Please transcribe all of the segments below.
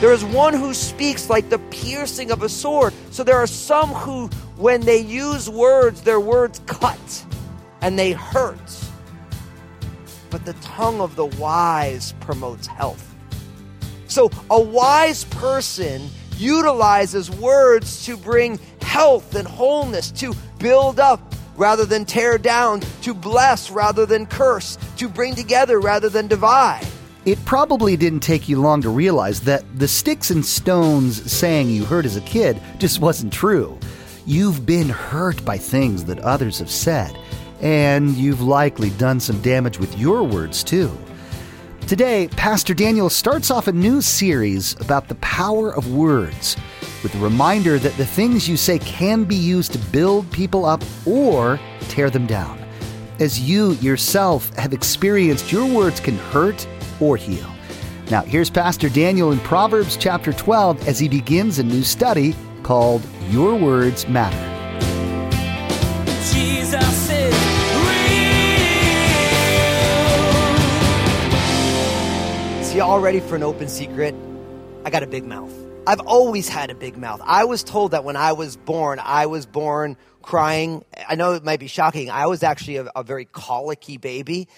There is one who speaks like the piercing of a sword. So there are some who, when they use words, their words cut and they hurt. But the tongue of the wise promotes health. So a wise person utilizes words to bring health and wholeness, to build up rather than tear down, to bless rather than curse, to bring together rather than divide. It probably didn't take you long to realize that the sticks and stones saying you heard as a kid just wasn't true. You've been hurt by things that others have said, and you've likely done some damage with your words too. Today, Pastor Daniel starts off a new series about the power of words with a reminder that the things you say can be used to build people up or tear them down. As you yourself have experienced, your words can hurt or heal. Now, here's Pastor Daniel in Proverbs chapter 12 as he begins a new study called Your Words Matter. Y'all ready for an open secret? I got a big mouth. I've always had a big mouth. I was told that when I was born, I was born crying. I know it might be shocking. I was actually a, a very colicky baby.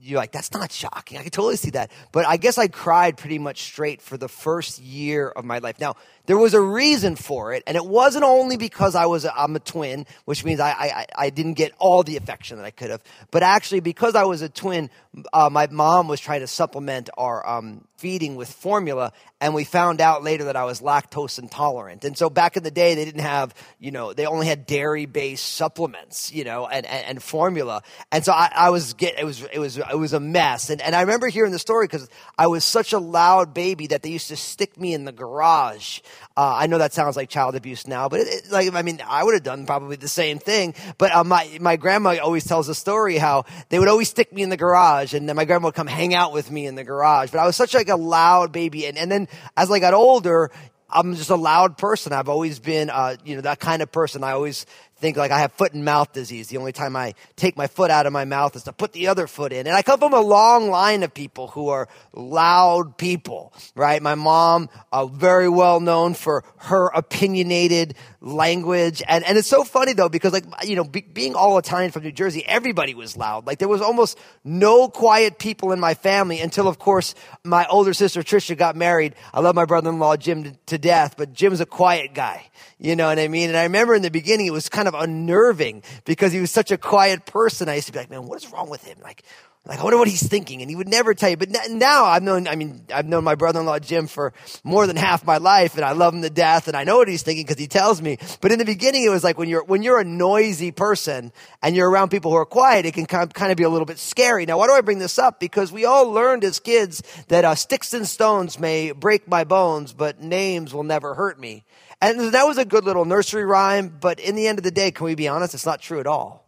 You're like, that's not shocking. I can totally see that. But I guess I cried pretty much straight for the first year of my life. Now, there was a reason for it, and it wasn't only because I was a, I'm a twin, which means I, I I didn't get all the affection that I could have, but actually because I was a twin, uh, my mom was trying to supplement our um, feeding with formula, and we found out later that I was lactose intolerant. And so back in the day, they didn't have you know they only had dairy based supplements, you know, and, and, and formula, and so I, I was get it was it was it was a mess. And and I remember hearing the story because I was such a loud baby that they used to stick me in the garage. Uh, I know that sounds like child abuse now, but it, it, like I mean, I would have done probably the same thing. But uh, my my grandma always tells a story how they would always stick me in the garage, and then my grandma would come hang out with me in the garage. But I was such like a loud baby, and and then as I got older. I'm just a loud person. I've always been, uh, you know, that kind of person. I always think like I have foot and mouth disease. The only time I take my foot out of my mouth is to put the other foot in. And I come from a long line of people who are loud people, right? My mom, uh, very well known for her opinionated language. And, and it's so funny though, because like, you know, be, being all Italian from New Jersey, everybody was loud. Like there was almost no quiet people in my family until of course my older sister Trisha got married. I love my brother-in-law Jim to, to death, but Jim's a quiet guy. You know what I mean? And I remember in the beginning, it was kind of unnerving because he was such a quiet person. I used to be like, man, what is wrong with him? Like, like, I wonder what he's thinking. And he would never tell you. But now I've known, I mean, I've known my brother-in-law Jim for more than half my life and I love him to death and I know what he's thinking because he tells me. But in the beginning, it was like when you're, when you're a noisy person and you're around people who are quiet, it can kind of be a little bit scary. Now, why do I bring this up? Because we all learned as kids that uh, sticks and stones may break my bones, but names will never hurt me. And that was a good little nursery rhyme, but in the end of the day, can we be honest? It's not true at all.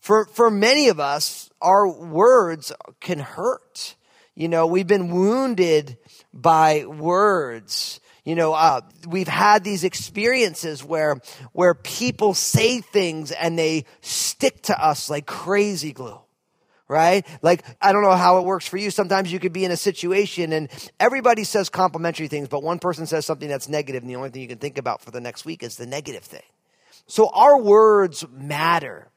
For, for many of us, our words can hurt. You know, we've been wounded by words. You know, uh, we've had these experiences where, where people say things and they stick to us like crazy glue right? Like, I don't know how it works for you. Sometimes you could be in a situation and everybody says complimentary things, but one person says something that's negative, and the only thing you can think about for the next week is the negative thing. So our words matter.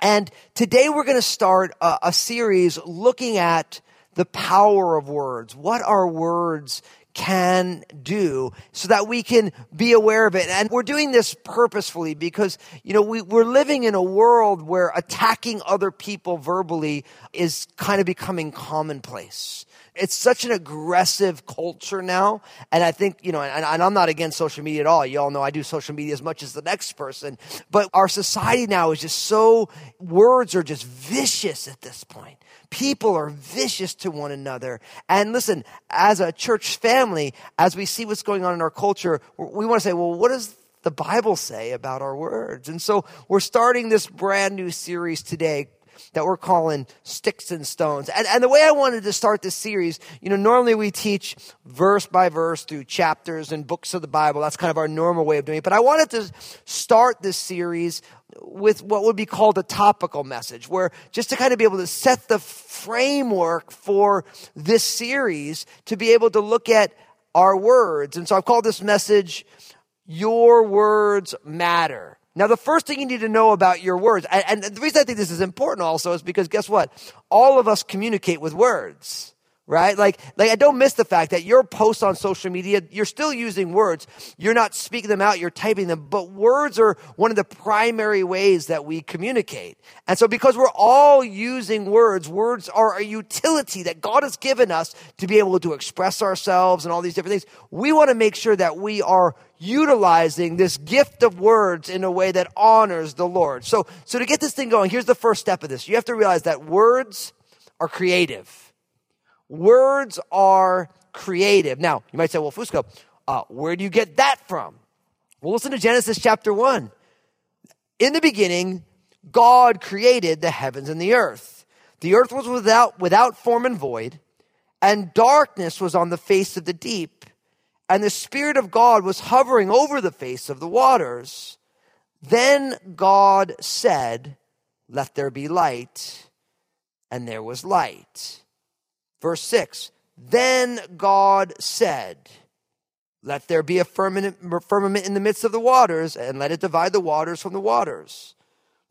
And today we're going to start a, a series looking at the power of words. What are words can do so that we can be aware of it. And we're doing this purposefully because, you know, we, we're living in a world where attacking other people verbally is kind of becoming commonplace. It's such an aggressive culture now. And I think, you know, and, and I'm not against social media at all. You all know I do social media as much as the next person. But our society now is just so, words are just vicious at this point. People are vicious to one another. And listen, as a church family, as we see what's going on in our culture, we want to say, well, what does the Bible say about our words? And so we're starting this brand new series today that we're calling Sticks and Stones. And, and the way I wanted to start this series, you know, normally we teach verse by verse through chapters and books of the Bible. That's kind of our normal way of doing it. But I wanted to start this series with what would be called a topical message, where just to kind of be able to set the framework for this series to be able to look at our words. And so I've called this message, Your Words Matter. Now, the first thing you need to know about your words, and, the reason I think this is important also is because guess what? All of us communicate with words right? Like, like I don't miss the fact that your posts on social media, you're still using words. You're not speaking them out, you're typing them, but words are one of the primary ways that we communicate. And so because we're all using words, words are a utility that God has given us to be able to express ourselves and all these different things. We want to make sure that we are utilizing this gift of words in a way that honors the Lord. So, so to get this thing going, here's the first step of this. You have to realize that words are creative. Words are creative. Now, you might say, well, Fusco, uh, where do you get that from? Well, listen to Genesis chapter 1. In the beginning, God created the heavens and the earth. The earth was without, without form and void, and darkness was on the face of the deep, and the Spirit of God was hovering over the face of the waters. Then God said, Let there be light, and there was light. Verse 6 Then God said, Let there be a firmament, in the midst of the waters, and let it divide the waters from the waters.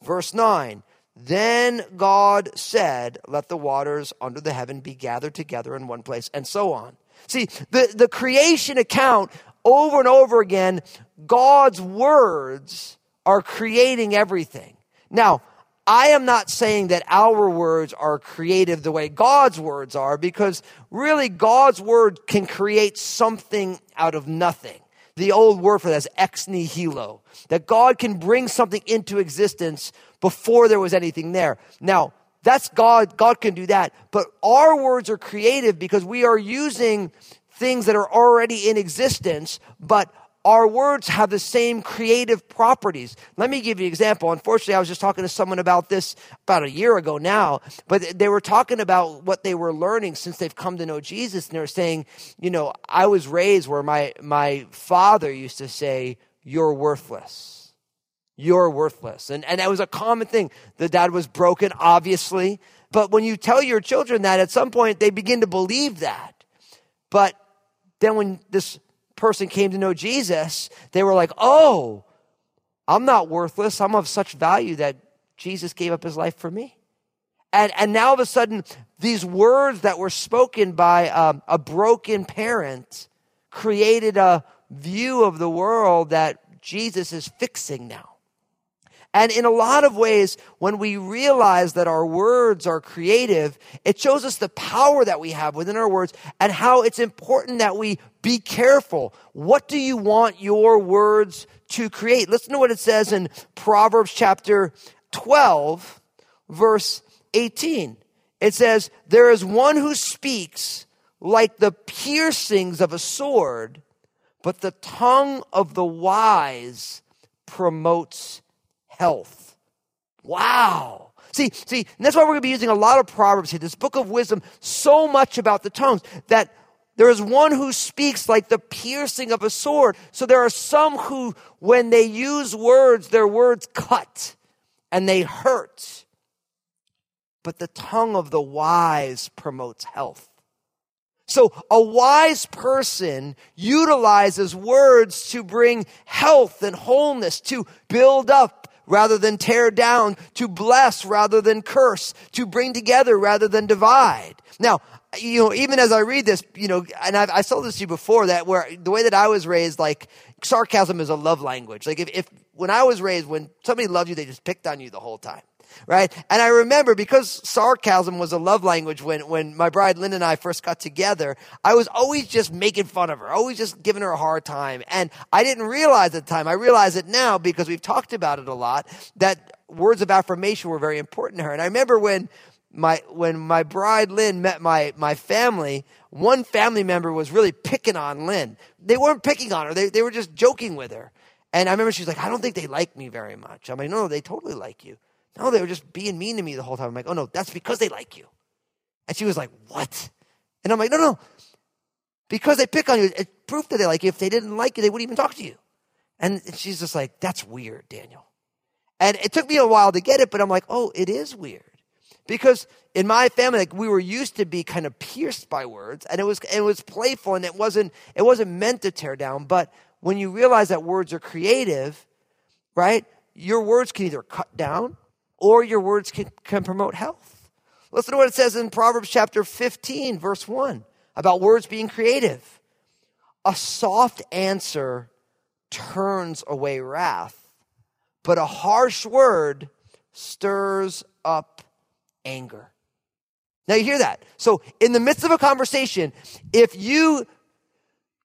Verse 9 Then God said, Let the waters under the heaven be gathered together in one place, and so on. See, the, the creation account over and over again, God's words are creating everything. Now, I am not saying that our words are creative the way God's words are, because really God's word can create something out of nothing. The old word for that is ex nihilo, that God can bring something into existence before there was anything there. Now, that's God, God can do that, but our words are creative because we are using things that are already in existence, but our words have the same creative properties. Let me give you an example. Unfortunately, I was just talking to someone about this about a year ago now, but they were talking about what they were learning since they've come to know Jesus. And they were saying, you know, I was raised where my, my father used to say, you're worthless. You're worthless. And, and that was a common thing. The dad was broken, obviously. But when you tell your children that, at some point they begin to believe that. But then when this person came to know Jesus, they were like, oh, I'm not worthless. I'm of such value that Jesus gave up his life for me. And, and now all of a sudden, these words that were spoken by um, a broken parent created a view of the world that Jesus is fixing now. And in a lot of ways, when we realize that our words are creative, it shows us the power that we have within our words and how it's important that we be careful. What do you want your words to create? Listen to what it says in Proverbs chapter 12, verse 18. It says, There is one who speaks like the piercings of a sword, but the tongue of the wise promotes health. Wow. See, see, that's why we're going to be using a lot of Proverbs here, this book of wisdom, so much about the tongues that there is one who speaks like the piercing of a sword. So there are some who, when they use words, their words cut and they hurt. But the tongue of the wise promotes health. So a wise person utilizes words to bring health and wholeness, to build up, rather than tear down, to bless rather than curse, to bring together rather than divide. Now, you know, even as I read this, you know, and I've, I told this to you before that where the way that I was raised, like sarcasm is a love language. Like if, if when I was raised, when somebody loved you, they just picked on you the whole time right? And I remember because sarcasm was a love language when, when my bride Lynn and I first got together, I was always just making fun of her, always just giving her a hard time. And I didn't realize at the time, I realize it now because we've talked about it a lot, that words of affirmation were very important to her. And I remember when my, when my bride Lynn met my, my family, one family member was really picking on Lynn. They weren't picking on her. They, they were just joking with her. And I remember she's like, I don't think they like me very much. I'm like, no, they totally like you. No, they were just being mean to me the whole time. I'm like, oh no, that's because they like you. And she was like, what? And I'm like, no, no. Because they pick on you, it's proof that they like you. If they didn't like you, they wouldn't even talk to you. And she's just like, that's weird, Daniel. And it took me a while to get it, but I'm like, oh, it is weird. Because in my family, like we were used to be kind of pierced by words, and it was it was playful, and it wasn't it wasn't meant to tear down. But when you realize that words are creative, right? Your words can either cut down, or your words can, can promote health. Listen to what it says in Proverbs chapter 15, verse 1, about words being creative. A soft answer turns away wrath, but a harsh word stirs up anger. Now you hear that. So in the midst of a conversation, if you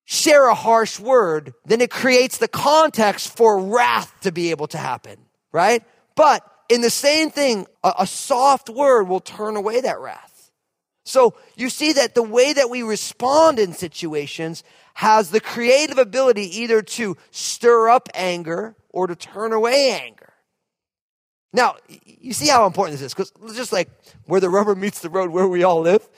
share a harsh word, then it creates the context for wrath to be able to happen, right? But in the same thing, a, a soft word will turn away that wrath. So you see that the way that we respond in situations has the creative ability either to stir up anger or to turn away anger. Now, you see how important this is because just like where the rubber meets the road where we all live,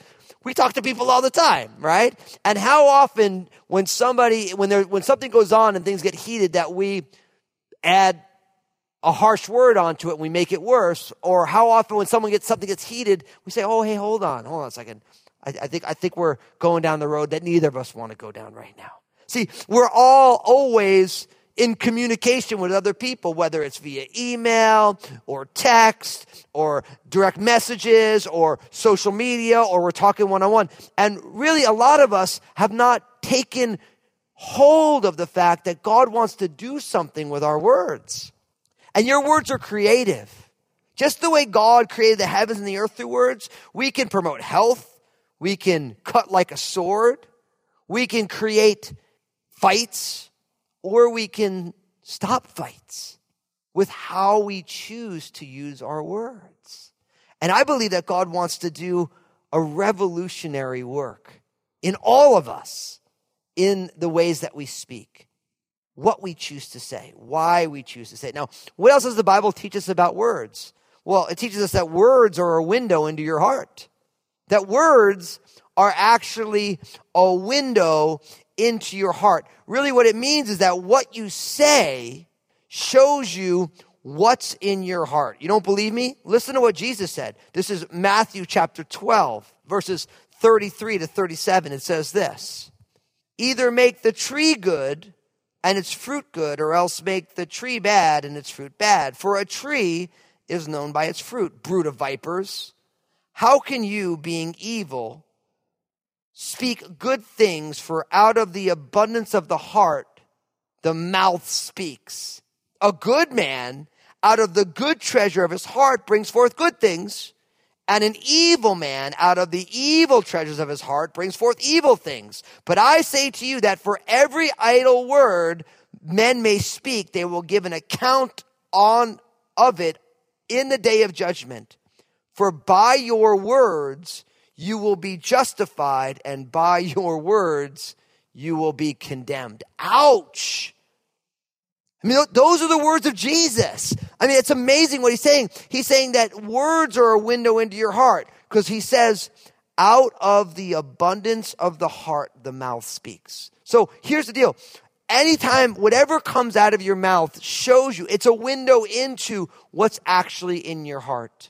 we talk to people all the time, right? And how often when somebody when there when something goes on and things get heated that we add a harsh word onto it and we make it worse, or how often when someone gets something gets heated, we say, "Oh, hey, hold on, hold on a second. I, I think I think we're going down the road that neither of us want to go down right now." See, we're all always in communication with other people, whether it's via email or text or direct messages or social media or we're talking one on one. And really, a lot of us have not taken hold of the fact that God wants to do something with our words. And your words are creative. Just the way God created the heavens and the earth through words, we can promote health. We can cut like a sword. We can create fights or we can stop fights with how we choose to use our words. And I believe that God wants to do a revolutionary work in all of us in the ways that we speak, what we choose to say, why we choose to say it. Now, what else does the Bible teach us about words? Well, it teaches us that words are a window into your heart. That words are actually a window into your heart. Really, what it means is that what you say shows you what's in your heart. You don't believe me? Listen to what Jesus said. This is Matthew chapter 12, verses 33 to 37. It says this Either make the tree good and its fruit good, or else make the tree bad and its fruit bad. For a tree is known by its fruit. Brood of vipers, how can you, being evil, speak good things, for out of the abundance of the heart, the mouth speaks. A good man, out of the good treasure of his heart, brings forth good things, and an evil man, out of the evil treasures of his heart, brings forth evil things. But I say to you that for every idle word men may speak, they will give an account on of it in the day of judgment. For by your words you will be justified, and by your words, you will be condemned. Ouch! I mean, those are the words of Jesus. I mean, it's amazing what he's saying. He's saying that words are a window into your heart because he says, out of the abundance of the heart, the mouth speaks. So here's the deal. Anytime whatever comes out of your mouth shows you, it's a window into what's actually in your heart.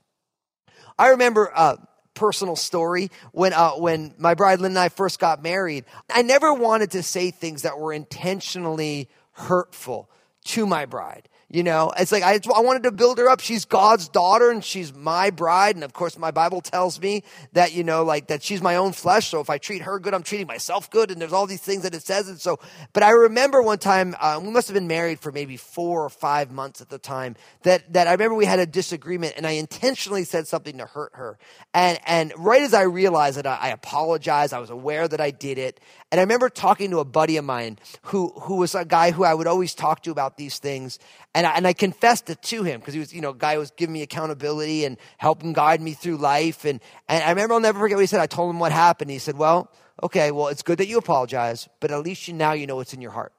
I remember, uh, personal story when uh, when my bride Lynn and I first got married. I never wanted to say things that were intentionally hurtful to my bride. You know, it's like I, I wanted to build her up. She's God's daughter and she's my bride. And of course, my Bible tells me that, you know, like that she's my own flesh. So if I treat her good, I'm treating myself good. And there's all these things that it says. And so, but I remember one time, uh, we must have been married for maybe four or five months at the time that, that I remember we had a disagreement and I intentionally said something to hurt her. And, and right as I realized that I, I apologized, I was aware that I did it. And I remember talking to a buddy of mine who, who was a guy who I would always talk to about these things. And I, and I confessed it to him because he was, you know, a guy who was giving me accountability and helping guide me through life. And, and I remember I'll never forget what he said. I told him what happened. He said, well, okay, well, it's good that you apologize, but at least you, now you know what's in your heart.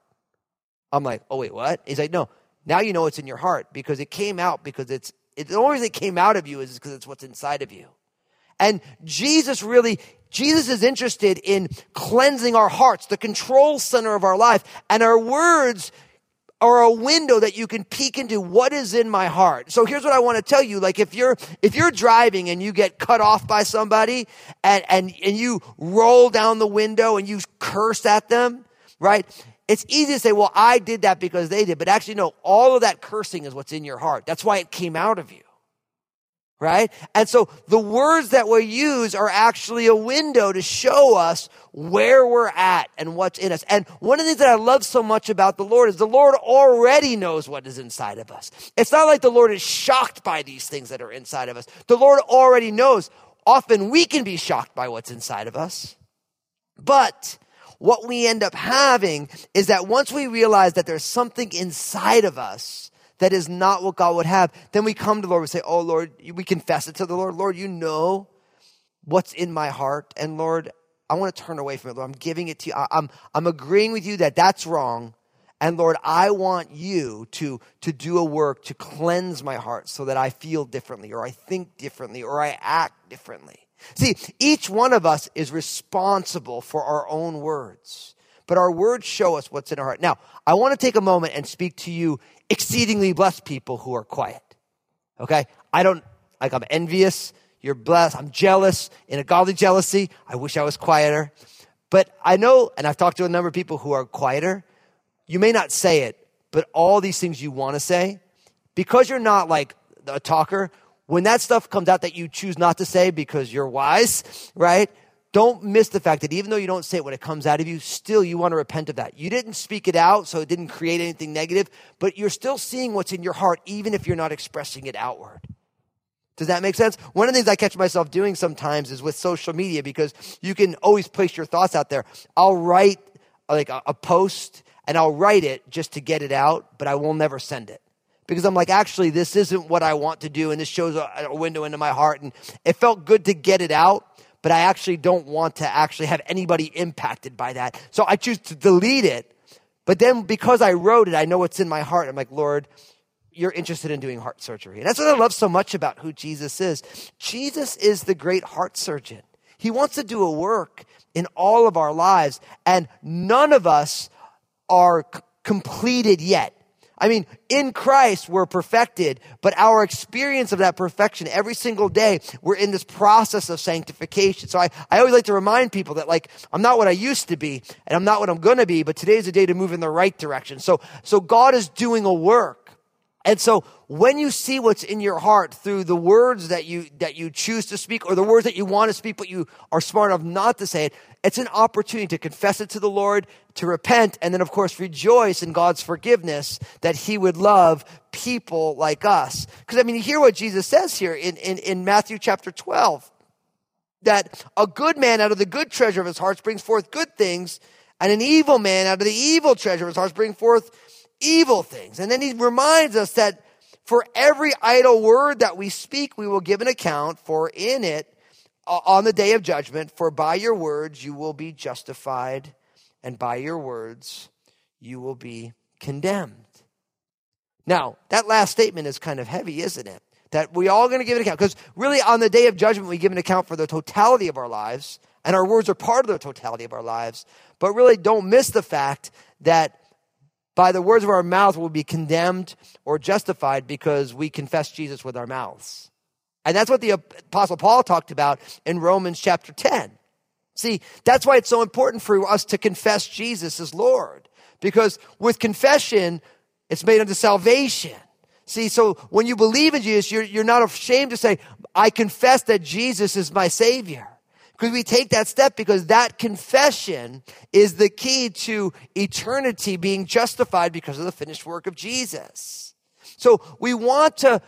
I'm like, oh, wait, what? He's like, no, now you know what's in your heart because it came out because it's, It, the only reason it came out of you is because it's what's inside of you. And Jesus really, Jesus is interested in cleansing our hearts, the control center of our life. And our words are a window that you can peek into what is in my heart. So here's what I want to tell you. Like if you're, if you're driving and you get cut off by somebody and, and, and you roll down the window and you curse at them, right? It's easy to say, well, I did that because they did. But actually, no, all of that cursing is what's in your heart. That's why it came out of you right? And so the words that we use are actually a window to show us where we're at and what's in us. And one of the things that I love so much about the Lord is the Lord already knows what is inside of us. It's not like the Lord is shocked by these things that are inside of us. The Lord already knows. Often we can be shocked by what's inside of us. But what we end up having is that once we realize that there's something inside of us that is not what God would have, then we come to the Lord. We say, Oh Lord, we confess it to the Lord. Lord, you know what's in my heart. And Lord, I want to turn away from it. Lord, I'm giving it to you. I, I'm, I'm agreeing with you that that's wrong. And Lord, I want you to, to do a work to cleanse my heart so that I feel differently or I think differently or I act differently. See, each one of us is responsible for our own words, but our words show us what's in our heart. Now, I want to take a moment and speak to you exceedingly blessed people who are quiet. Okay? I don't, like, I'm envious. You're blessed. I'm jealous in a godly jealousy. I wish I was quieter. But I know, and I've talked to a number of people who are quieter. You may not say it, but all these things you want to say, because you're not like a talker, when that stuff comes out that you choose not to say because you're wise, right? Don't miss the fact that even though you don't say it when it comes out of you, still you want to repent of that. You didn't speak it out, so it didn't create anything negative, but you're still seeing what's in your heart, even if you're not expressing it outward. Does that make sense? One of the things I catch myself doing sometimes is with social media because you can always place your thoughts out there. I'll write like a, a post and I'll write it just to get it out, but I will never send it because I'm like, actually, this isn't what I want to do, and this shows a, a, window into my heart. And it felt good to get it out, but I actually don't want to actually have anybody impacted by that. So I choose to delete it. But then because I wrote it, I know what's in my heart. I'm like, Lord, you're interested in doing heart surgery. And that's what I love so much about who Jesus is. Jesus is the great heart surgeon. He wants to do a work in all of our lives, and none of us are c- completed yet. I mean, in Christ, we're perfected, but our experience of that perfection every single day, we're in this process of sanctification. So I, I always like to remind people that like, I'm not what I used to be, and I'm not what I'm gonna be, but today's a day to move in the right direction. So, so God is doing a work. And so when you see what's in your heart through the words that you, that you choose to speak or the words that you want to speak, but you are smart enough not to say it, it's an opportunity to confess it to the Lord, to repent, and then of course rejoice in God's forgiveness that He would love people like us. Because I mean, you hear what Jesus says here in, in, in Matthew chapter 12. That a good man out of the good treasure of his heart brings forth good things, and an evil man out of the evil treasure of his heart brings forth evil things. And then he reminds us that for every idle word that we speak, we will give an account, for in it, on the day of judgment, for by your words you will be justified, and by your words you will be condemned. Now, that last statement is kind of heavy, isn't it? That we all going to give an account. Because really, on the day of judgment, we give an account for the totality of our lives, and our words are part of the totality of our lives. But really, don't miss the fact that by the words of our mouth we'll be condemned or justified because we confess Jesus with our mouths. And that's what the apostle Paul talked about in Romans chapter 10. See, that's why it's so important for us to confess Jesus as Lord. Because with confession, it's made unto salvation. See, so when you believe in Jesus, you're, you're not ashamed to say, I confess that Jesus is my Savior. Because we take that step because that confession is the key to eternity being justified because of the finished work of Jesus. So we want to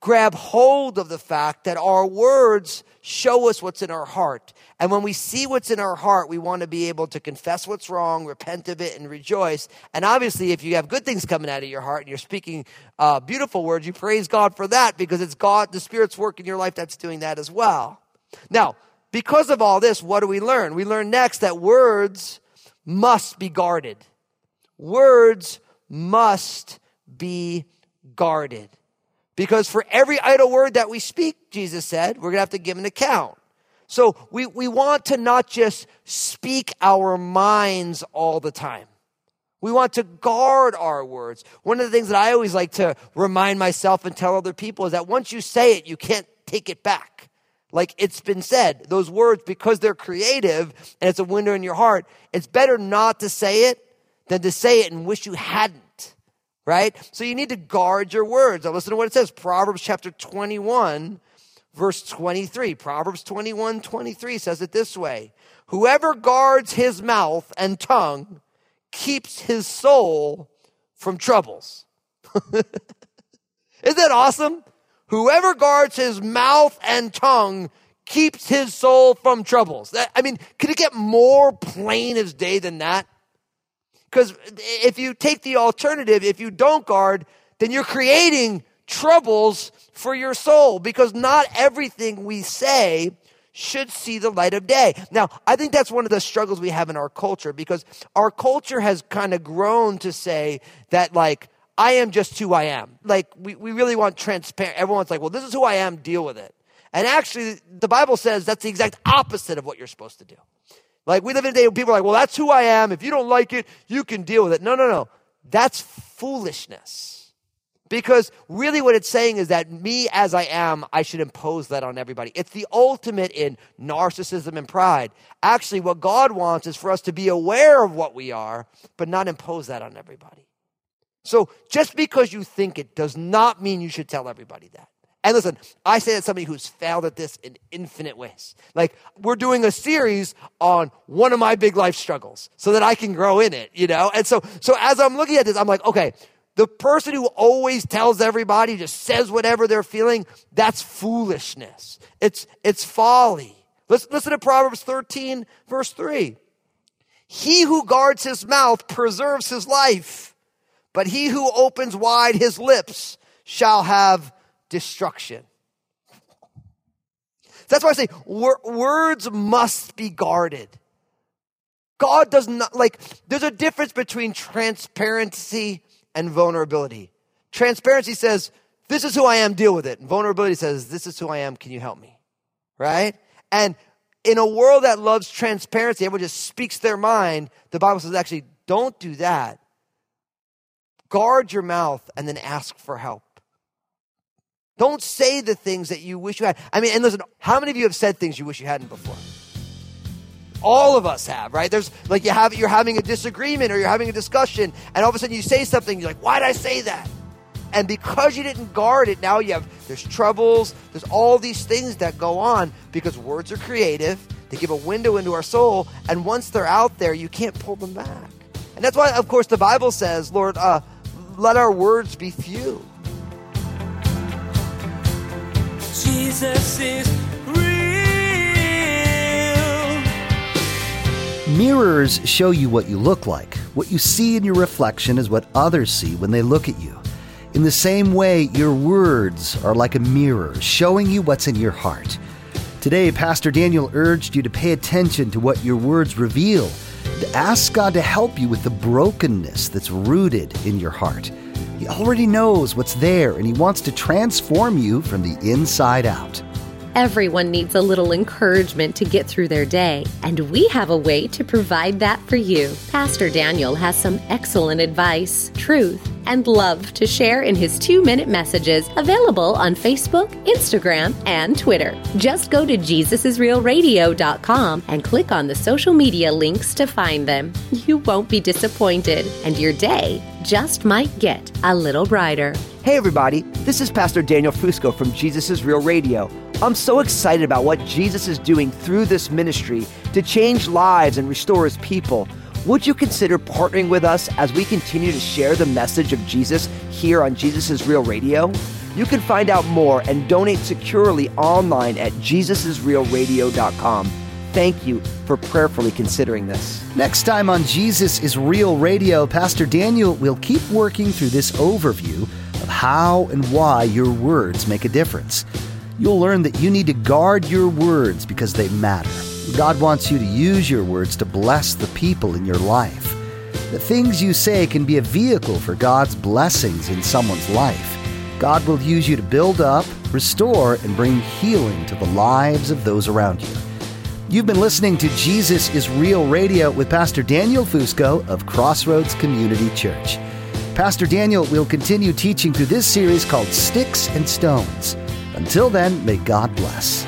grab hold of the fact that our words show us what's in our heart. And when we see what's in our heart, we want to be able to confess what's wrong, repent of it, and rejoice. And obviously, if you have good things coming out of your heart and you're speaking uh, beautiful words, you praise God for that because it's God, the Spirit's work in your life that's doing that as well. Now, because of all this, what do we learn? We learn next that words must be guarded. Words must be guarded. Because for every idle word that we speak, Jesus said, we're going to have to give an account. So we, we want to not just speak our minds all the time. We want to guard our words. One of the things that I always like to remind myself and tell other people is that once you say it, you can't take it back. Like it's been said, those words, because they're creative and it's a window in your heart, it's better not to say it than to say it and wish you hadn't. Right? So you need to guard your words. Now listen to what it says. Proverbs chapter 21, verse 23. Proverbs 21, 23 says it this way. Whoever guards his mouth and tongue keeps his soul from troubles. Isn't that awesome? Whoever guards his mouth and tongue keeps his soul from troubles. That, I mean, could it get more plain as day than that? Because if you take the alternative, if you don't guard, then you're creating troubles for your soul because not everything we say should see the light of day. Now, I think that's one of the struggles we have in our culture because our culture has kind of grown to say that, like, I am just who I am. Like, we, we really want transparent. Everyone's like, well, this is who I am, deal with it. And actually, the Bible says that's the exact opposite of what you're supposed to do. Like, we live in a day where people are like, well, that's who I am. If you don't like it, you can deal with it. No, no, no. That's foolishness. Because really what it's saying is that me as I am, I should impose that on everybody. It's the ultimate in narcissism and pride. Actually, what God wants is for us to be aware of what we are, but not impose that on everybody. So just because you think it does not mean you should tell everybody that. And listen, I say that somebody who's failed at this in infinite ways. Like, we're doing a series on one of my big life struggles so that I can grow in it, you know? And so, so as I'm looking at this, I'm like, okay, the person who always tells everybody, just says whatever they're feeling, that's foolishness. It's, it's folly. Let's listen to Proverbs 13, verse 3. He who guards his mouth preserves his life, but he who opens wide his lips shall have destruction. That's why I say wor- words must be guarded. God does not, like, there's a difference between transparency and vulnerability. Transparency says, this is who I am, deal with it. And vulnerability says, this is who I am, can you help me? Right? And in a world that loves transparency, everyone just speaks their mind. The Bible says, actually, don't do that. Guard your mouth and then ask for help. Don't say the things that you wish you had. I mean, and listen, how many of you have said things you wish you hadn't before? All of us have, right? There's like you have you're having a disagreement or you're having a discussion, and all of a sudden you say something, you're like, why did I say that? And because you didn't guard it, now you have there's troubles, there's all these things that go on because words are creative, they give a window into our soul, and once they're out there, you can't pull them back. And that's why, of course, the Bible says, Lord, uh, let our words be few. Jesus is real. Mirrors show you what you look like. What you see in your reflection is what others see when they look at you. In the same way, your words are like a mirror, showing you what's in your heart. Today, Pastor Daniel urged you to pay attention to what your words reveal, to ask God to help you with the brokenness that's rooted in your heart. He already knows what's there, and He wants to transform you from the inside out. Everyone needs a little encouragement to get through their day, and we have a way to provide that for you. Pastor Daniel has some excellent advice, truth, and love to share in his two minute messages available on Facebook, Instagram, and Twitter. Just go to JesusIsRealRadio.com and click on the social media links to find them. You won't be disappointed, and your day just might get a little brighter. Hey, everybody, this is Pastor Daniel Fusco from Jesus is Real Radio. I'm so excited about what Jesus is doing through this ministry to change lives and restore his people. Would you consider partnering with us as we continue to share the message of Jesus here on Jesus Real Radio? You can find out more and donate securely online at jesusisrealradio.com. Thank you for prayerfully considering this. Next time on Jesus is Real Radio, Pastor Daniel will keep working through this overview of how and why your words make a difference. You'll learn that you need to guard your words because they matter. God wants you to use your words to bless the people in your life. The things you say can be a vehicle for God's blessings in someone's life. God will use you to build up, restore, and bring healing to the lives of those around you. You've been listening to Jesus is Real Radio with Pastor Daniel Fusco of Crossroads Community Church. Pastor Daniel will continue teaching through this series called Sticks and Stones. Until then, may God bless.